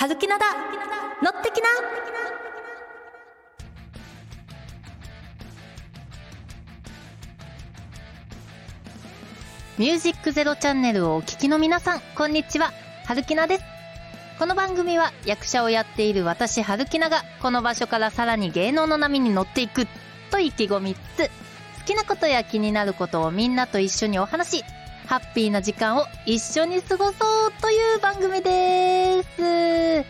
はずきなだ乗ってきなミュージックゼロチャンネルをお聞きの皆さん、こんにちは。はるきなです。この番組は役者をやっている私、はるきなが、この場所からさらに芸能の波に乗っていく、と意気込みつつ、好きなことや気になることをみんなと一緒にお話し、ハッピーな時間を一緒に過ごそうという番組です。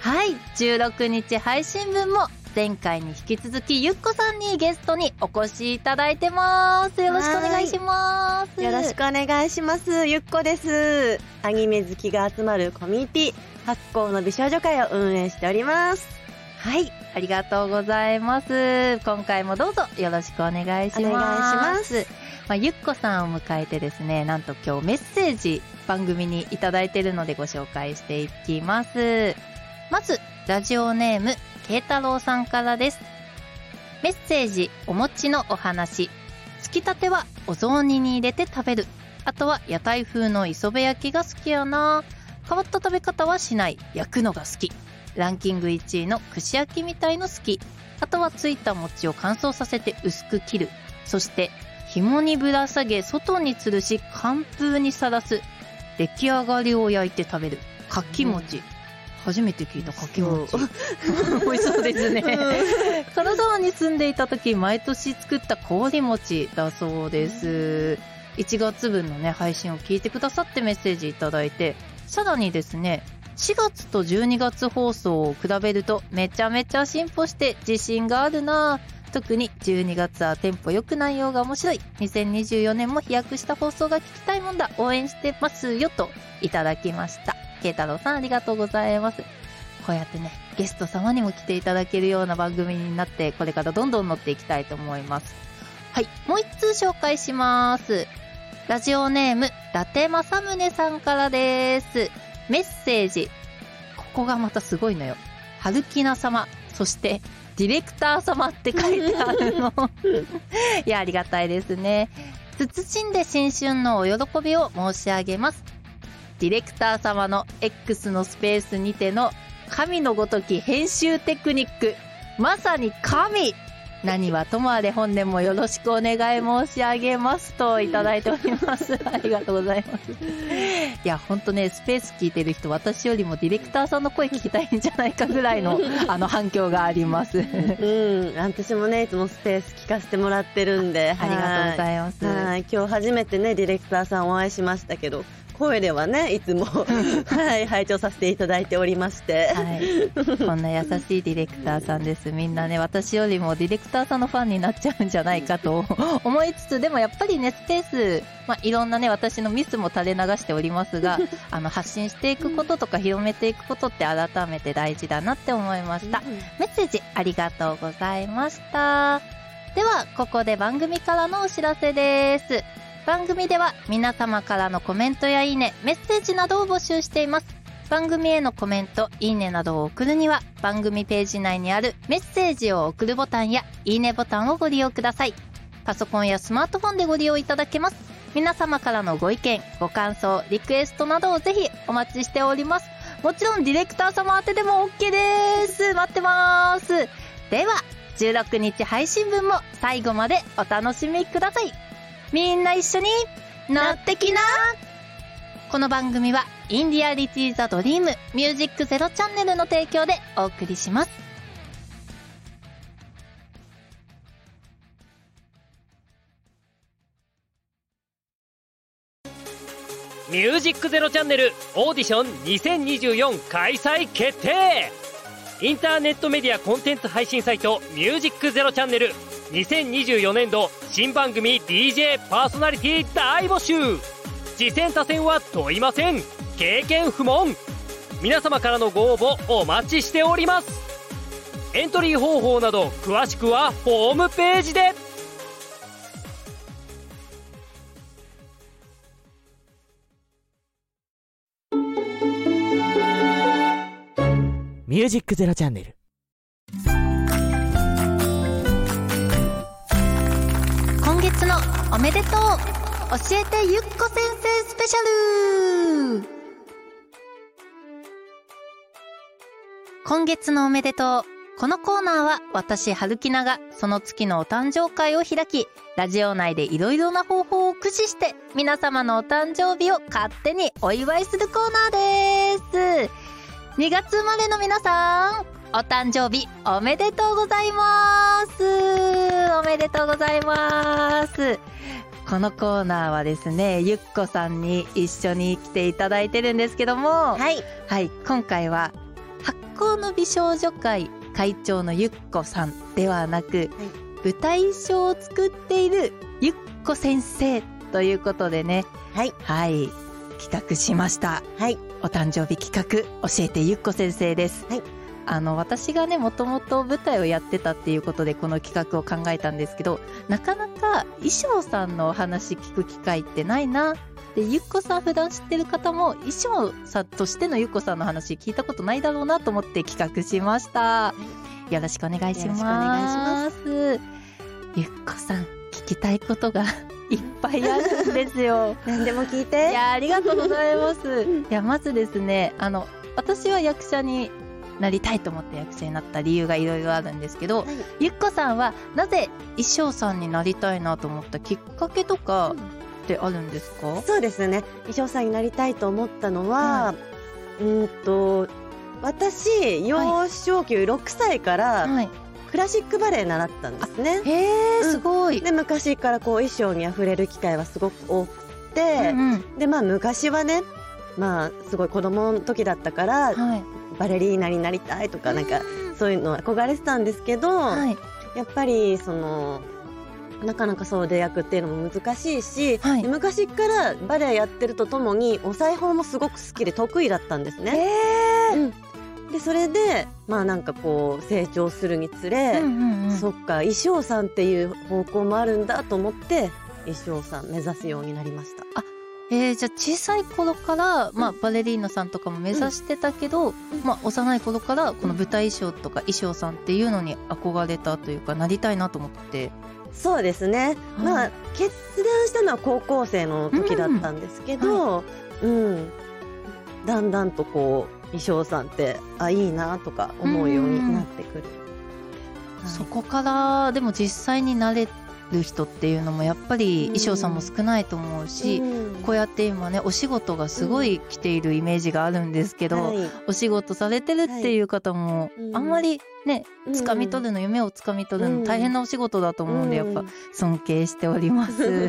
はい、16日配信分も前回に引き続きゆっこさんにゲストにお越しいただいてます。よろしくお願いします。よろしくお願いします。ゆっこです。アニメ好きが集まるコミュニティ、発行の美少女会を運営しております。はい、ありがとうございます。今回もどうぞよろしくお願いします。お願いします。まあ、ゆっこさんを迎えてですね、なんと今日メッセージ番組にいただいているのでご紹介していきます。まず、ラジオネーム、慶太郎さんからです。メッセージ、お餅のお話。つきたてはお雑煮に入れて食べる。あとは屋台風の磯辺焼きが好きやな。変わった食べ方はしない。焼くのが好き。ランキング1位の串焼きみたいの好き。あとはついた餅を乾燥させて薄く切る。そして、紐にぶら下げ、外に吊るし、寒風にさらす。出来上がりを焼いて食べる。かき餅。うん初めて聞いたかき餅。美味しそうですね。金沢に住んでいた時、毎年作った氷餅だそうです。1月分のね、配信を聞いてくださってメッセージいただいて、さらにですね、4月と12月放送を比べるとめちゃめちゃ進歩して自信があるな特に12月はテンポ良く内容が面白い。2024年も飛躍した放送が聞きたいもんだ。応援してますよといただきました。慶太郎さんありがとうございます。こうやってね、ゲスト様にも来ていただけるような番組になって、これからどんどん乗っていきたいと思います。はい、もう一通紹介します。ラジオネーム、伊達正宗さんからです。メッセージ。ここがまたすごいのよ。春木な様、そして、ディレクター様って書いてあるの。いや、ありがたいですね。謹んで新春のお喜びを申し上げます。ディレクター様の X のスペースにての神のごとき編集テクニック。まさに神何はともあれ本年もよろしくお願い申し上げますといただいております。ありがとうございます。いや、ほんとね、スペース聞いてる人、私よりもディレクターさんの声聞きたいんじゃないかぐらいの、あの、反響があります。うん、私もね、いつもスペース聞かせてもらってるんで、ありがとうございます。はい、今日初めてね、ディレクターさんお会いしましたけど、声ではね、いつも はい、拝聴させていただいておりまして。はい。こんな優しいディレクターさんです。みんなね、私よりもディレクターさんのファンになっちゃうんじゃないかと 思いつつ、でもやっぱりね、スペース、まあ、いろんなね、私のミスも垂れ流しておりますが、あの、発信していくこととか広めていくことって改めて大事だなって思いました。メッセージありがとうございました。では、ここで番組からのお知らせです。番組では皆様からのコメントやいいね、メッセージなどを募集しています。番組へのコメント、いいねなどを送るには、番組ページ内にあるメッセージを送るボタンや、いいねボタンをご利用ください。パソコンやスマートフォンでご利用いただけます。皆様からのご意見、ご感想、リクエストなどをぜひお待ちしております。もちろんディレクター様宛てでも OK です。待ってます。では、16日配信分も最後までお楽しみください。みんな一緒に乗ってきなこの番組はインディアリティザドリームミュージックゼロチャンネルの提供でお送りします。ミュージックゼロチャンネルオーディション2024開催決定インターネットメディアコンテンツ配信サイトミュージックゼロチャンネル2024年度新番組 DJ パーソナリティ大募集。次戦他戦は問いません。経験不問。皆様からのご応募お待ちしております。エントリー方法など詳しくはホームページで。ミュージックゼロチャンネル。おめでとう教えてゆっこ先生スペシャル今月のおめでとう。このコーナーは私、春木菜がその月のお誕生会を開き、ラジオ内でいろいろな方法を駆使して皆様のお誕生日を勝手にお祝いするコーナーです。2月生まれの皆さん、お誕生日おめでとうございます。おめでとうございます。このコーナーはですね、ゆっこさんに一緒に来ていただいてるんですけども、はい。はい、今回は発行の美少女会会長のゆっこさんではなく、舞台衣装を作っているゆっこ先生ということでね、はい。はい、企画しました。はい。お誕生日企画教えてゆっこ先生です。はいあの私がねもともと舞台をやってたっていうことでこの企画を考えたんですけどなかなか衣装さんのお話聞く機会ってないなでゆっこさん普段知ってる方も衣装さんとしてのゆっこさんの話聞いたことないだろうなと思って企画しました、よろしくお願いしよろしくおま願すゆっこさん聞きたいことが いっぱいあるんですよ 何でも聞いいて。やありがとうございます。いやまずですねあの私は役者になりたいと思って役者になった理由がいろいろあるんですけど、はい。ゆっこさんはなぜ衣装さんになりたいなと思ったきっかけとかってあるんですか、そうですね。衣装さんになりたいと思ったのは、うーんと、私、幼少期6歳からはい、クラシックバレエ習ったんですね。へえうん。すごい、で、昔からこう衣装に溢れる機会はすごく多くうて、んうんで、まあ昔はね、まあすごい子供の時だったから、はいバレリーナになりたいとかなんかうんそういうの憧れてたんですけど、はい。やっぱりそのなかなかそう出役っていうのも難しいし、はい。で昔からバレエやってるとともにお裁縫もすごく好きで得意だったんですね。へえうん。でそれでまあなんかこう成長するにつれ、うんうんうん。そっか衣装さんっていう方向もあるんだと思って衣装さん目指すようになりました。えー、じゃあ小さい頃から、まあ、バレリーナさんとかも目指してたけど、まあ、幼い頃からこの舞台衣装とか衣装さんっていうのに憧れたというかなりたいなと思って。そうですね、はいまあ決断したのは高校生の時だったんですけど、うん。だんだんとこう衣装さんってあいいなとか思うようになってくる、はい。そこからでも実際になれる人っていうのもやっぱり衣装さんも少ないと思うし、うん。こうやって今ねお仕事がすごい来ているイメージがあるんですけど、はい。お仕事されてるっていう方もうん。あんまりねうん。掴み取るの夢を掴み取るうん。の大変なお仕事だと思うんでやっぱうん。尊敬しております。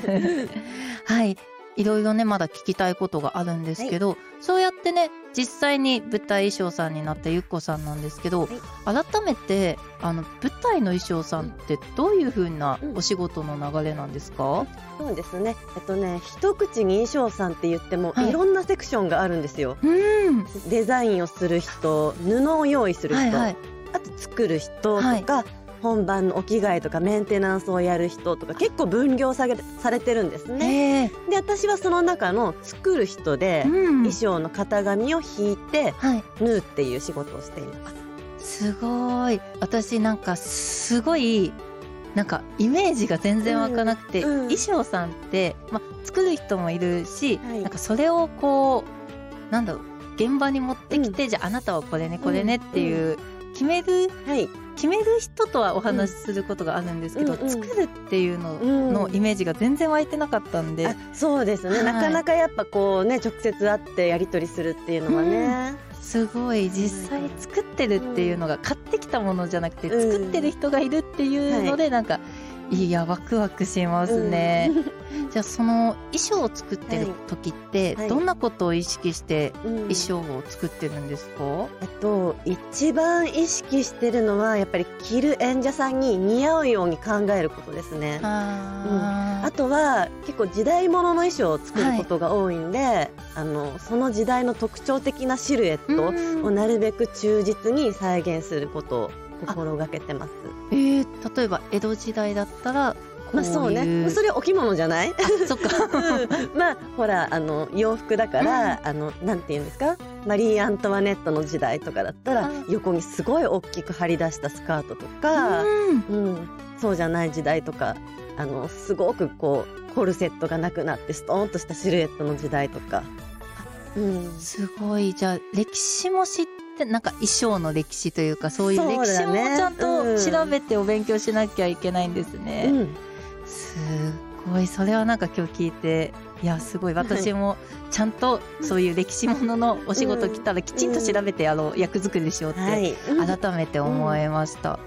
はい。いろいろね、まだ聞きたいことがあるんですけど、そうやってね、実際に舞台衣装さんになったゆっこさんなんですけど、改めて、あの、舞台の衣装さんってどういう風なうん。お仕事の流れなんですか、そうですね。えっとね一口に衣装さんって言っても、はい。い、ろんなセクションがあるんですよ。うん。デザインをする人布を用意する人、はいはい。あと作る人とか、本番のお着替えとかメンテナンスをやる人とか結構分業されされてるんですね。で私はその中の作る人で、うん。衣装の型紙を引いてはい。縫うっていう仕事をしています。すごい。私なんかすごい、なんかイメージが全然わかなくて、うんうん衣装さんって、まあ、作る人もいるし、はいなんかそれをこう、なんだろう、現場に持ってきて、じゃああなたはこれね、これねっていう、決める、はい、決める人とはお話しすることがあるんですけど、うんうん作るっていうのうん。のイメージが全然湧いてなかったんで、あそうですね、はい。なかなかやっぱこうね直接会ってやり取りするっていうのはね、すごい。実際作ってるっていうのが買ってきたものじゃなくてうん。作ってる人がいるっていうのでなんかいやワクワクしますね、じゃあその衣装を作ってる時ってはい。どんなことを意識してうん。衣装を作ってるんですか、えっと一番意識してるのはやっぱり着る演者さんに似合うように考えることですね。ああとは結構時代物の衣装を作ることが多いんで、あのその時代の特徴的なシルエットをなるべく忠実に再現することを心がけてます。えー、例えば江戸時代だったらまあそうね。それお着物じゃない？あそっかうんまあほらあの洋服だから、あのなんて言うんですか？マリー・アントワネットの時代とかだったらうん横にすごい大きく張り出したスカートとか、うんうん、そうじゃない時代とかあのすごくこうコルセットがなくなってストーンとしたシルエットの時代とか。うん、すごいじゃあ歴史も知ってってなんか衣装の歴史というかそういう歴史もちゃんとうん。調べてお勉強しなきゃいけないんですね。うん。すごい。それはなんか今日聞いていやすごい。私もちゃんとそういう歴史もののお仕事来たらきちんと調べてやろう。役作りしようってはい。改めて思いました。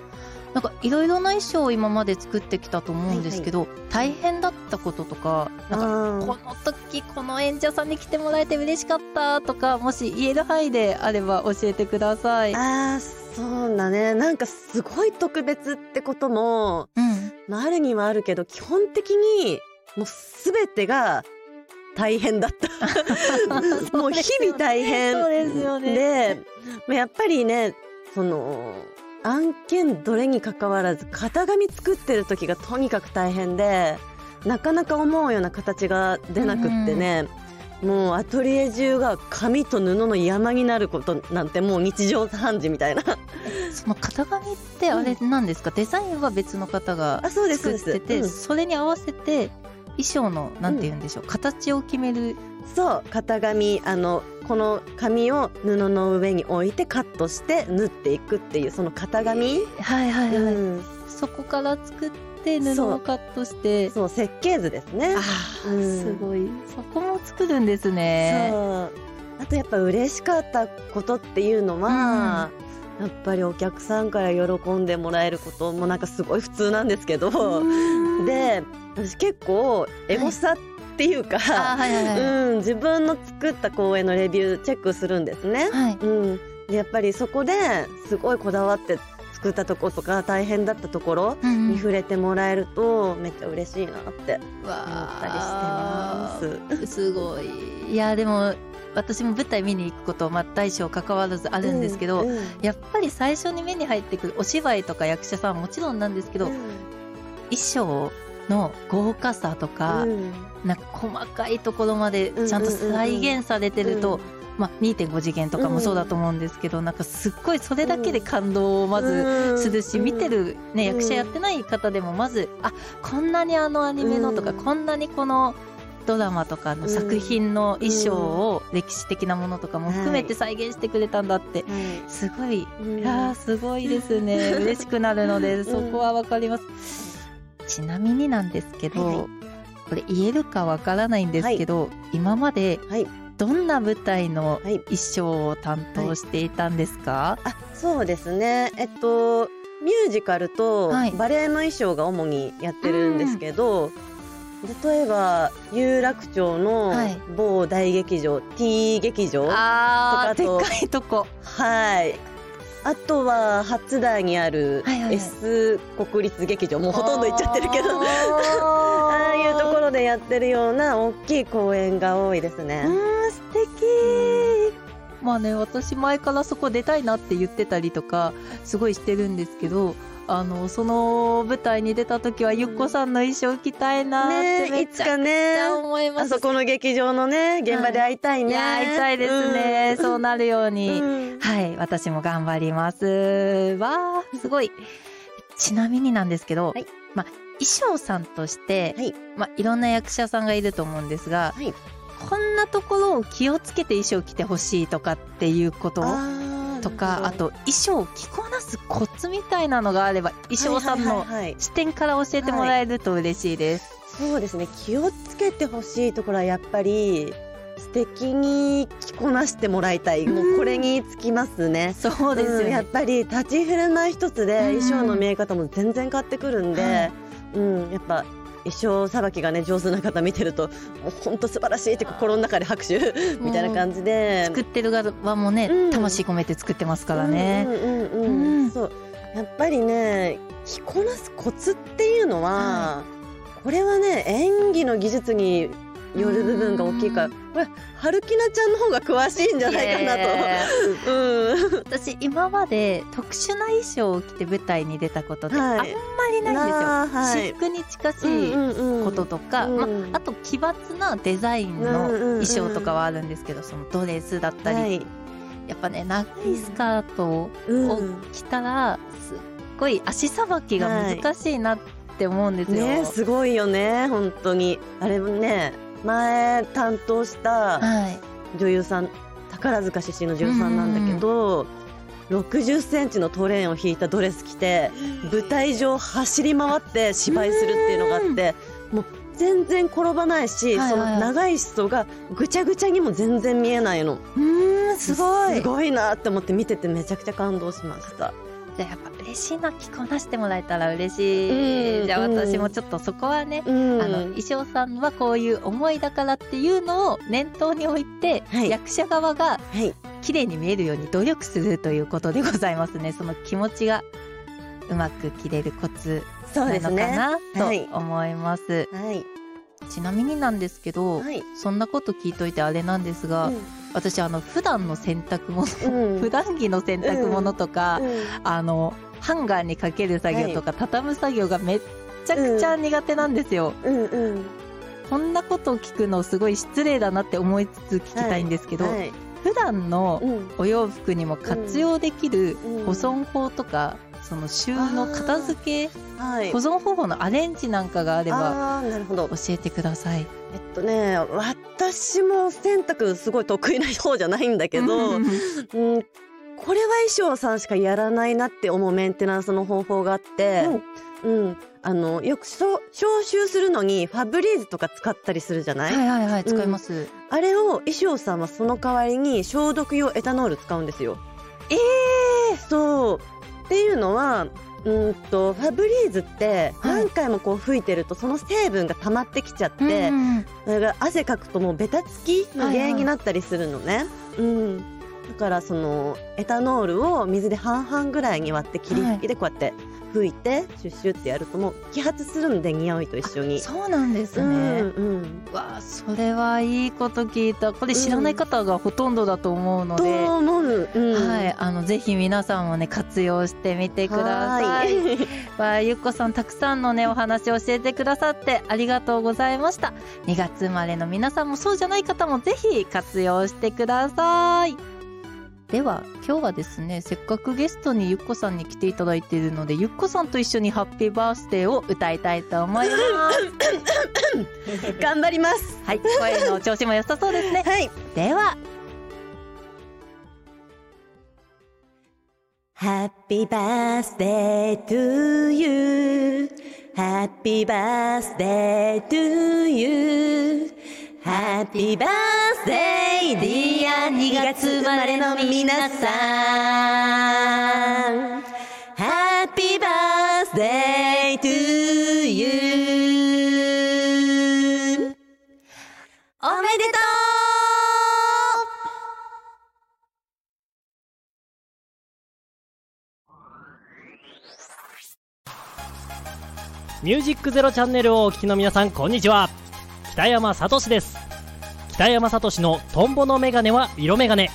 なんかいろいろな衣装を今まで作ってきたと思うんですけど、大変だったこととかなんかあこの時この演者さんに来てもらえて嬉しかったとかもし言える範囲であれば教えてください。あーそうだね。なんかすごい特別ってことも、うん、まあ、あるにはあるけど基本的にもう全てが大変だった。もう日々大変。そうですよね。でまあやっぱりねその案件どれに関わらず型紙作ってる時がとにかく大変でなかなか思うような形が出なくってね、もうアトリエ中が紙と布の山になることなんてもう日常茶飯事みたいな。その型紙ってあれなんですか、デザインは別の方が作ってて、うん。それに合わせて衣装のなんて言うんでしょう、形を決めるそう型紙あのこの紙を布の上に置いてカットして縫っていくっていうその型紙、はいはいはい、うん。そこから作って布をカットして。そう設計図ですね。あー、うん。すごい。そこも作るんですね。そう。あとやっぱ嬉しかったことっていうのは、やっぱりお客さんから喜んでもらえることもなんかすごい普通なんですけど、うん。で私結構エゴサっていうか、はいはいはい、うん、自分の作った公演のレビューチェックするんですね。はい。うん、でやっぱりそこですごいこだわって作ったとことか大変だったところうんに触れてもらえるとめっちゃ嬉しいなって思わったりしてます。すごい。いやでも私も舞台見に行くことまあ大小関わらずあるんですけど、うんうん。やっぱり最初に目に入ってくるお芝居とか役者さんはもちろんなんですけど、うん。衣装の豪華さとか、うん。なんか細かいところまでちゃんと再現されてると、まあ、2.5次元とかもそうだと思うんですけど、なんかすっごいそれだけで感動をまずするし、見てる、ね、うん。役者やってない方でもまず、あこんなにあのアニメのとか、うん。こんなにこのドラマとかの作品の衣装を歴史的なものとかも含めて再現してくれたんだって、はい。すごいうん。いやーすごいですね。嬉しくなるのでそこはわかります、ちなみになんですけど、はいはい。これ言えるかわからないんですけど、今まではい。どんな舞台のはい。衣装を担当していたんですか、あそうですね。えっとミュージカルとはい。バレエの衣装が主にやってるんですけど、例えば有楽町のはい。某大劇場、T 劇場とかあとでっかいとこ。はいあとは初台にある S 国立劇場もうほとんど行っちゃってるけど。あ ああいうところでやってるような大きい公演が多いですうね。ん素敵。まあね私前からそこ出たいなって言ってたりとかすごいしてるんですけどあのその舞台に出た時はゆっこさんの衣装着たいなってねいつかめっちゃね。思います。あそこの劇場のね現場で会いたいね。いや会いたいですね、そうなるよううに、ん。はい私も頑張ります。わあすごい。ちなみになんですけど、はい。まあ衣装さんとして、はい。まあいろんな役者さんがいると思うんですが、はい。こんなところを気をつけて衣装着てほしいとかっていうことあーとかあと衣装を着こなすコツみたいなのがあれば衣装さんの視点から教えてもらえると嬉しいです。そうですね。気をつけてほしいところはやっぱり素敵に着こなしてもらいたい。もうこれにつきますね。そうですよね。ん。やっぱり立ち振る舞い一つでうん。衣装の見え方も全然変わってくるんで、はい。うん、やっぱ衣装さばきがね上手な方見てるともう本当素晴らしいって心の中で拍手 みたいな感じで。作ってる側もね、うん。魂込めて作ってますからね。そう。やっぱりね着こなすコツっていうのは、これはね演技の技術による部分が大きいからこれ春樹奈ちゃんの方が詳しいんじゃないかなと。うん。私今まで特殊な衣装を着て舞台に出たことってあんまはいりないんですよ。はい。私服に近しいこととか、うんまうん。あと奇抜なデザインの衣装とかはあるんですけど、そのドレスだったり、はい。やっぱね長いスカートうんを着たらすっごい足さばきが難しいなって思うんですよ。ねすごいよね本当に。あれもね前担当したはい、女優さん宝塚出身の女優さんなんだけど、60センチのトレーンを引いたドレス着て舞台上走り回って芝居するっていうのがあってもう全然転ばないし、はいはい。その長い裾がぐちゃぐちゃにも全然見えないの。うーんすごい。すごいなって思って見ててめちゃくちゃ感動しましたじゃあやっぱ嬉しいな着こなしてもらえたら嬉しい、うんじゃあうん。私もちょっとそこはね、うん。あの衣装さんはこういう思いだからっていうのを念頭に置いて、はい。役者側がはい。綺麗に見えるように努力するということでございますね。その気持ちがうまく着れるコツなのかなはい。と思います、はい。ちなみになんですけど、はい。そんなこと聞いといてあれなんですが、私あの普段の洗濯物、うん。普段着の洗濯物とか、うん。あのハンガーにかける作業とか、畳む作業がめっちゃくちゃ苦手なんですよ、うんうん。こんなことを聞くのすごい失礼だなって思いつつ聞きたいんですけど、はい。普段のうん。お洋服にも活用できるうん。保存法とか、その収納片付けはい。保存方法のアレンジなんかがあれば教えてください。えっとね私も洗濯すごい得意な方じゃないんだけど、うんうん、これは衣装さんしかやらないなって思うメンテナンスの方法があって、うん、あのよく消消臭するのにファブリーズとか使ったりするじゃない、はいはいはい使います。あれを衣装さんはその代わりに消毒用エタノール使うんですよ。ええそう。っていうのはうんとファブリーズってはい何回もこう吹いてるとその成分が溜まってきちゃって、うんだから汗かくともうベタつきの原因になったりするのね。うん。だからそのエタノールを水で半々ぐらいに割って霧吹きでこうやっててシュッシュってやるともう揮発するんで匂いと一緒に。そうなんですうんね。うん。わあそれはいいこと聞いた。これ知らない方がほとんどだと思うのとで。思う。うん。はい、あのぜひ皆さんもね活用してみてください。はい。わあゆっこさんたくさんのねお話を教えてくださってありがとうございました。2月生まれの皆さんもそうじゃない方もぜひ活用してください。では今日はですねせっかくゲストにゆっこさんに来ていただいているのでゆっこさんと一緒にハッピーバースデーを歌いたいと思います。頑張ります。はい声の調子も良さそうですね。はい。では Happy birthday to you. Happy birthday to you. ハッピーバースデーディア2月生まれの皆さん。ハッピーバースデートゥーユーおめでとう。ミュージックゼロチャンネルをお聴きの皆さんこんにちは。北山さとしです。北山さとしのトンボのメガネは色メガネ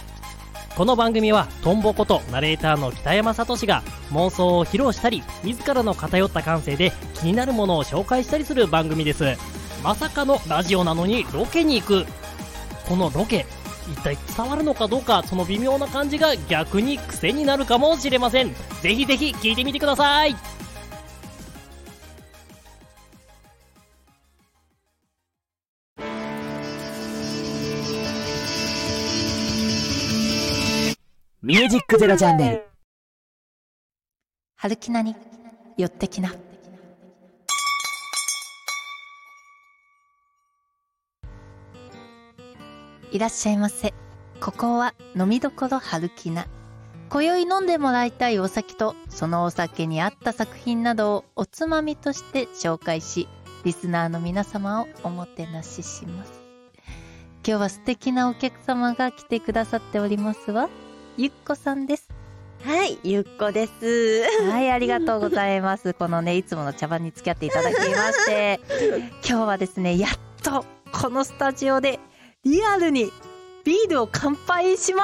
この番組はトンボことナレーターの北山さとしが妄想を披露したり自らの偏った感性で気になるものを紹介したりする番組です。まさかのラジオなのにロケに行く。このロケ一体伝わるのかどうかその微妙な感じが逆に癖になるかもしれません。ぜひぜひ聞いてみてください。ミュージックゼロチャンネル。春きなに寄ってきな。いらっしゃいませ。ここは飲みどころ春きな。今宵飲んでもらいたいお酒と、そのお酒に合った作品などをおつまみとして紹介し、リスナーの皆様をおもてなしします。今日は素敵なお客様が来てくださっておりますわ。ゆっこさんです。はい、ゆっこです。はい、ありがとうございます。このね、いつもの茶番に付き合っていただきまして、今日はですね、やっとこのスタジオでリアルにビールを乾杯しま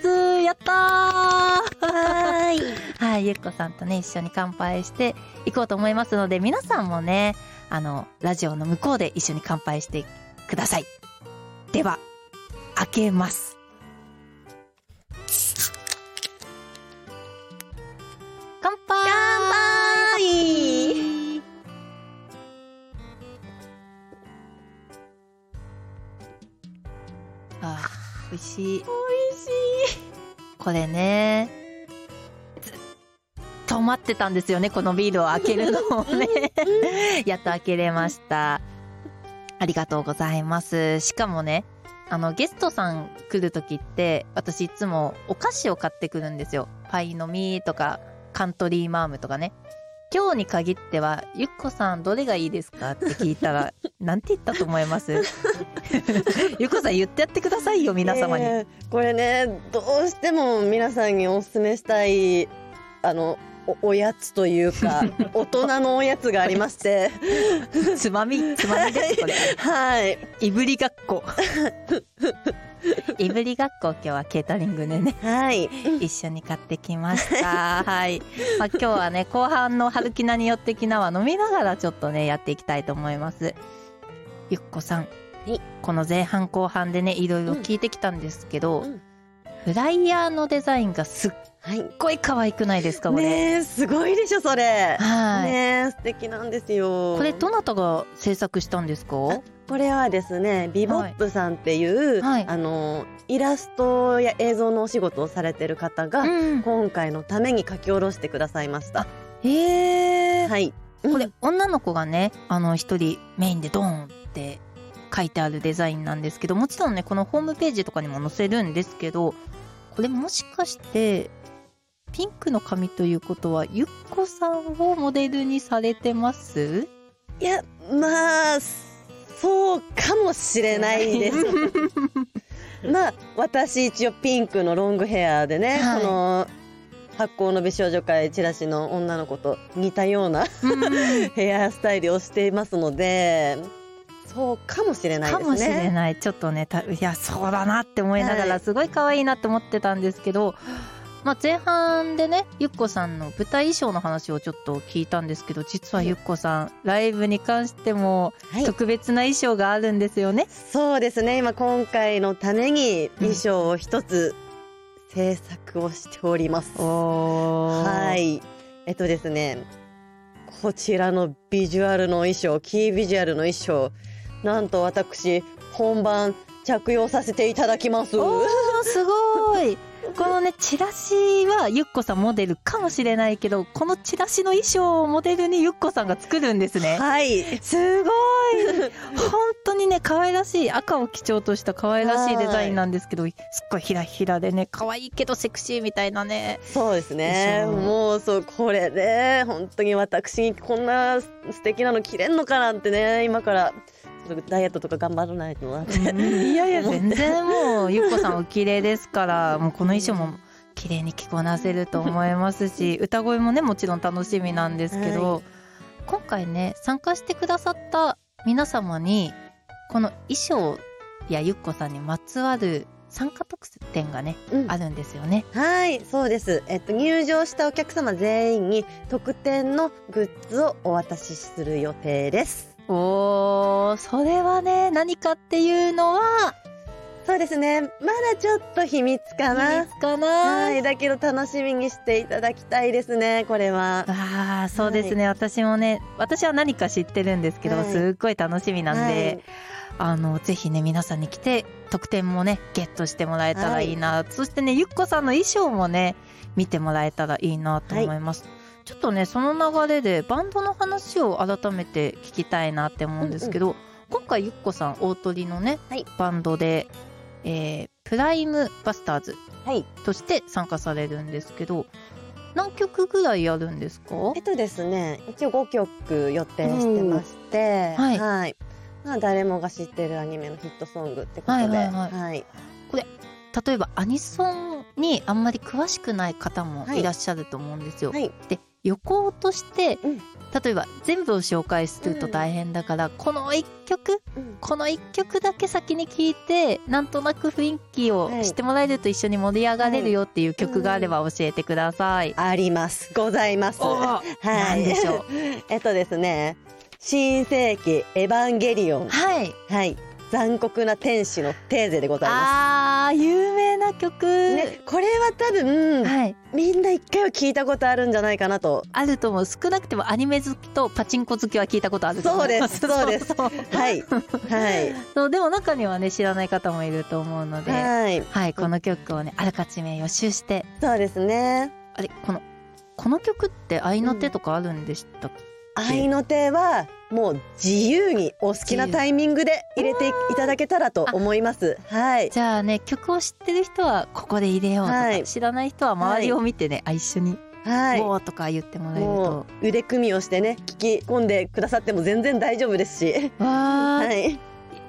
すやったーはい。はい、ゆっこさんとね、一緒に乾杯していこうと思いますので、皆さんもね、あの、ラジオの向こうで一緒に乾杯してください。では、開けます。これね、と待ってたんですよねこのビールを開けるのをね。やっと開けれました。ありがとうございます。しかもねあのゲストさん来る時って私いつもお菓子を買ってくるんですよ。パイの実とかカントリーマームとかね今日に限っては「ゆっこさんどれがいいですか?」って聞いたら なんて言ったと思います？ゆっこさん言ってやってくださいよ皆様に、えーこれねどうしても皆さんにお勧めしたいあのおおやつというか 大人のおやつがありまして。つまみつまみですこれ。はい。いぶりがっこいぶりがっこ今日はケータリングでねはい。一緒に買ってきました。はい、まあ、今日はね後半の春きなによってきなは飲みながらちょっとねやっていきたいと思います。ゆっこさん、い。この前半後半でねいろいろ聞いてきたんですけど、うん。フライヤーのデザインがすっはいごい。可愛くないですかこれ、すごいでしょそれ。はい、ねえ素敵なんですよ。これどなたが制作したんですか？これはですねビボップさんっていう、はい。あのイラストや映像のお仕事をされてる方が、うん。今回のために書き下ろしてくださいました。へえはい。これ女の子がねあの一人メインでドーンって書いてあるデザインなんですけどもちろんねこのホームページとかにも載せるんですけどこれもしかしてピンクの髪ということはゆっこさんをモデルにされてます？いやまあそうかもしれないです。まあ私一応ピンクのロングヘアでね、はい。この発行の美少女会チラシの女の子と似たようなうん。ヘアスタイルをしていますのでそうかもしれないですね。かもしれない。ちょっとねたいやそうだなって思いながらはい。すごい可愛いなって思ってたんですけど、まあ、前半でねゆっこさんの舞台衣装の話をちょっと聞いたんですけど実はゆっこさんライブに関してもはい特別な衣装があるんですよね。そうですね今今回のために衣装を一つ制作をしております。おは。いえっとですねこちらのビジュアルの衣装キービジュアルの衣装なんと私本番着用させていただきます。すごい このねチラシはゆっこさんモデルかもしれないけどこのチラシの衣装をモデルにゆっこさんが作るんですね。はい。すごい。本当にね可愛らしい赤を基調とした可愛らしいデザインなんですけどすっごいひらひらでね可愛いけどセクシーみたいなね。そうですね。も。うそうこれね本当に私にこんな素敵なの着れんのかなんてね今からダイエットとか頑張らないとなって。いやいや全然もうゆっこさんお綺麗ですからもうこの衣装も綺麗に着こなせると思いますし 歌声もねもちろん楽しみなんですけど、はい今回ね参加してくださった皆様にこの衣装やゆっこさんにまつわる参加特典がねうんあるんですよね。はい、そうです。えっと、入場したお客様全員に特典のグッズをお渡しする予定です。おーそれはね何かっていうのは？そうですね。まだちょっと秘密かいな。いかな、はい、だけど楽しみにしていただきたいですね、これは。ああそうですね、私もね私は何か知ってるんですけど、はい。すっごい楽しみなんで、あのぜひね皆さんに来て特典もねゲットしてもらえたらいいな、そしてねゆっこさんの衣装もね見てもらえたらいいなと思います、ちょっとねその流れでバンドの話を改めて聞きたいなって思うんですけど、今回ゆっこさん大鳥のね、はいバンドで、えープライムバスターズはい。として参加されるんですけど何曲ぐらいやるんですか？えっとですね、一応5曲予定してまして、はいはい。まあ、誰もが知ってるアニメのヒットソングってことで、はいはいはいはい。例えばアニソンにあんまり詳しくない方もいらっしゃると思うんですよ。はいで旅行として、うん例えば全部を紹介すると大変だから、この1曲うんこの1曲だけ先に聞いてなんとなく雰囲気をはい知ってもらえると一緒に盛り上がれるよっていう曲があれば教えてください。あります。ございます。おは何い。でしょう？えっとですね、新世紀エヴァンゲリオン。はい。はい。残酷な天使のテーゼでございまあー有名な曲、す。ね、これは多分、はい。みんな一回は聞いたことあるんじゃないかなと。あると思う少なくてもアニメ好きとパチンコ好きは聞いたことあると思そうです そうですはい。はい。そうでも中にはね知らない方もいると思うので、はい、はい。この曲をねあらかじめ予習してそうですね。あれこのこの曲って合いの手とかあるんでしたっけ、愛の手はもう自由にお好きなタイミングで入れていただけたらと思います。はい。じゃあね曲を知ってる人はここで入れようとか、はい知らない人は周りを見てね、あ一緒に「はい。おー」とか言ってもらえるもとう腕組みをしてね聞き込んでくださっても全然大丈夫ですし。わー、はい。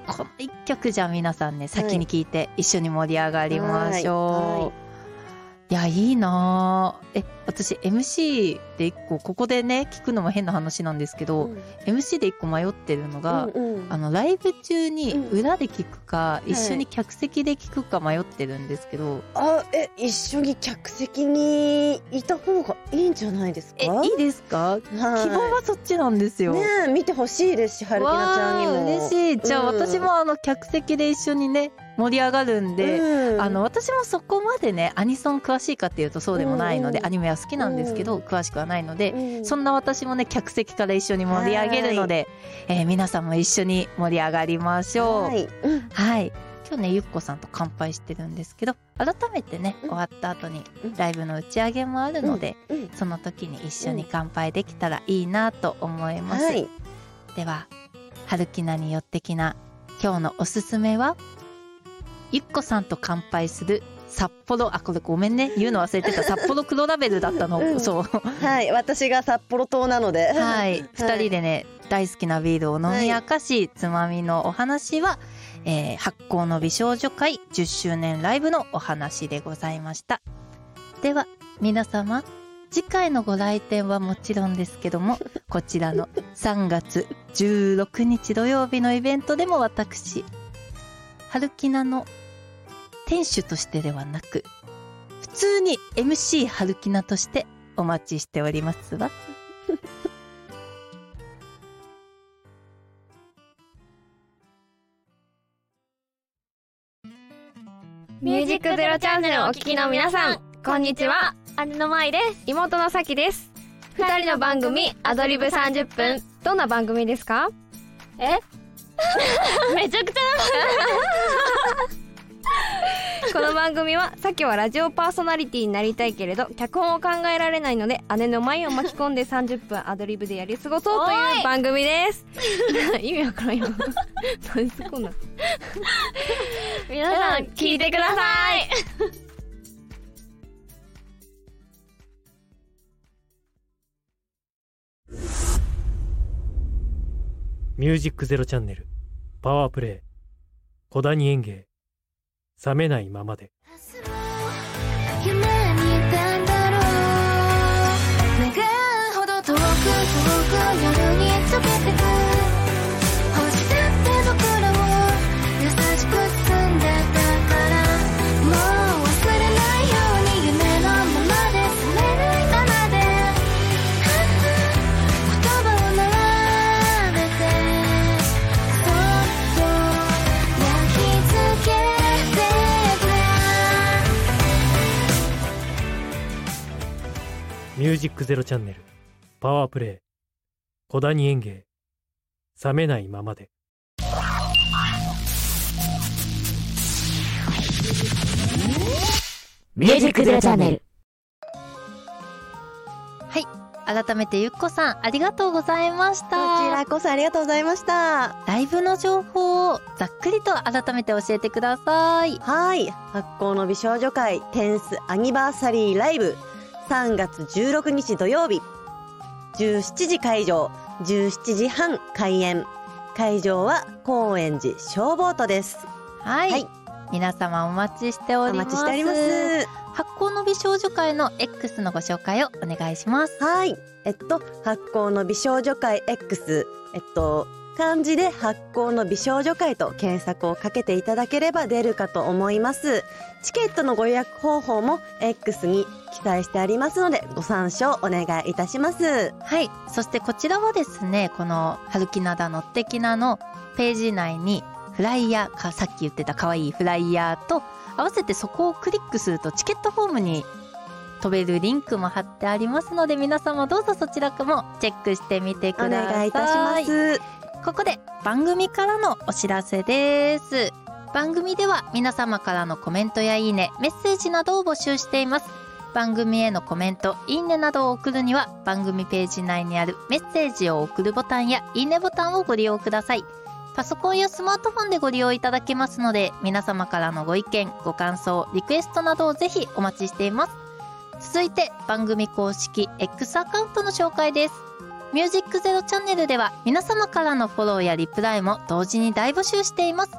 この一曲じゃあ皆さんね先に聞いて一緒に盛り上がりましょう、はいはいいやいいなーえ私 MC で一個ここでね聞くのも変な話なんですけど、MC で一個迷ってるのが、うんうんあのライブ中にうん裏で聞くか、い一緒に客席で聞くか迷ってるんですけど、あえ一緒に客席にいた方がいいんじゃないですか？えいいですか？希望ははそっちなんですよ。い。ねえ見てほしいですし、はるきなちゃんにも。嬉しいじゃあうん私もあの客席で一緒にね盛り上がるんで、うんあの私もそこまでねアニソン詳しいかっていうとそうでもないので、うんうんアニメは好きなんですけど、詳しくはないので、うんそんな私もね客席から一緒に盛り上げるので、えー皆さんも一緒に盛り上がりましょう。はい。うんはい。今日ねゆっこさんと乾杯してるんですけど改めてねうん終わった後にうんライブの打ち上げもあるので、うんその時に一緒に乾杯できたらいいなと思います。はい。では春きなによってきな今日のおすすめは？ゆっこさんと乾杯する札幌あこれごめんね。言うの忘れてた。札幌黒ラベルだったの、うん。そう。はい。私が札幌島なので。はい。二人でね大好きなビールを飲み明かし、つまみのお話は、えー発酵の美少女会10周年ライブのお話でございました。では皆様次回のご来店はもちろんですけども こちらの3月16日土曜日のイベントでも私春キナの店主としてではなく普通に MC 春キナとしてお待ちしておりますわ ミュージックゼロチャンネルをお聞きの皆さん、こんにちは。姉の舞です。妹のさきです。二人の番組、アドリブ30分。どんな番組ですか？え？めちゃくちゃ この番組は、さきはラジオパーソナリティになりたいけれど、脚本を考えられないので、姉の舞を巻き込んで30分アドリブでやり過ごそうという番組です。意味わからんよ。何。皆さん、聞いてください。ミュージックゼロチャンネルパワープレイ小谷園芸冷めないままで。ミュージックゼロチャンネルパワープレイ小谷園芸冷めないままでミュージックゼロチャンネル。改めてゆっこさんありがとうございましこちたらこそありがとうございました。ライブの情報をざっくりと改めて教えてくださいはい。発行の美少女会テンスアニバーサリーライブ3月16日土曜日17時会場17時半開演会場は高円寺消防都です。はい、はい皆様お待ちしておおります待ちしております。発行の美少女会の X のご紹介をお願いしますはい。えっと、発行の美少女会 X。えっと、漢字で発行の美少女会と検索をかけていただければ出るかと思います。チケットのご予約方法も X に記載してありますので、ご参照お願いいたします。はいそしてこちらはですねこの「春きなだのってきな」のページ内にフライヤーかさっき言ってた可愛いフライヤーと合わせてそこをクリックするとチケットフォームに飛べるリンクも貼ってありますので皆様どうぞそちらもチェックしてみておください願いいたします。ここで番組からのお知らせです。番組では皆様からのコメントやいいね、メッセージなどを募集しています。番組へのコメント、いいねなどを送るには番組ページ内にあるメッセージを送るボタンやいいねボタンをご利用ください。パソコンやスマートフォンでご利用いただけますので、皆様からのご意見、ご感想、リクエストなどをぜひお待ちしています。続いて番組公式 X アカウントの紹介です。ミュージックゼロチャンネルでは皆様からのフォローやリプライも同時に大募集しています。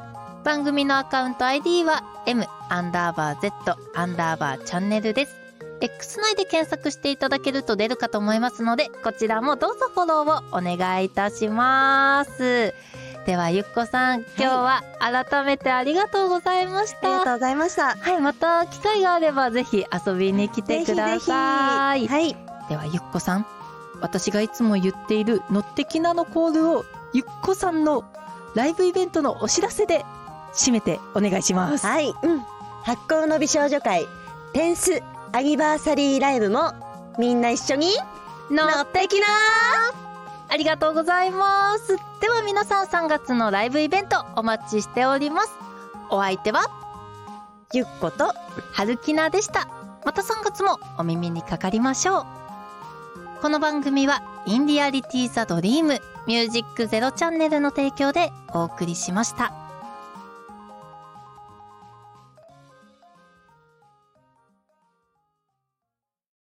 番組のアカウント ID は m アンダーバー z アンダーバーチャンネルです。X 内で検索していただけると出るかと思いますので、こちらもどうぞフォローをお願いいたします。では、ゆっこさん、今日は改めてありがとうございました。ありがとうございました。はい、また機会があればぜひ遊びに来てください。ぜひぜひでは、ゆっこさん、私がいつも言っているのってきなのコールを、ゆっこさんのライブイベントのお知らせで締めてお願いします。はい。はい。うん。発行の美少女会、テンスアニバーサリーライブも、みんな一緒にの乗ってきなありがとうございます。では皆さん3月のライブイベントお待ちしております。お相手はゆっこと、春きなでした。また3月もお耳にかかりましょう。この番組はインディアリティザドリームミュージックゼロチャンネルの提供でお送りしました。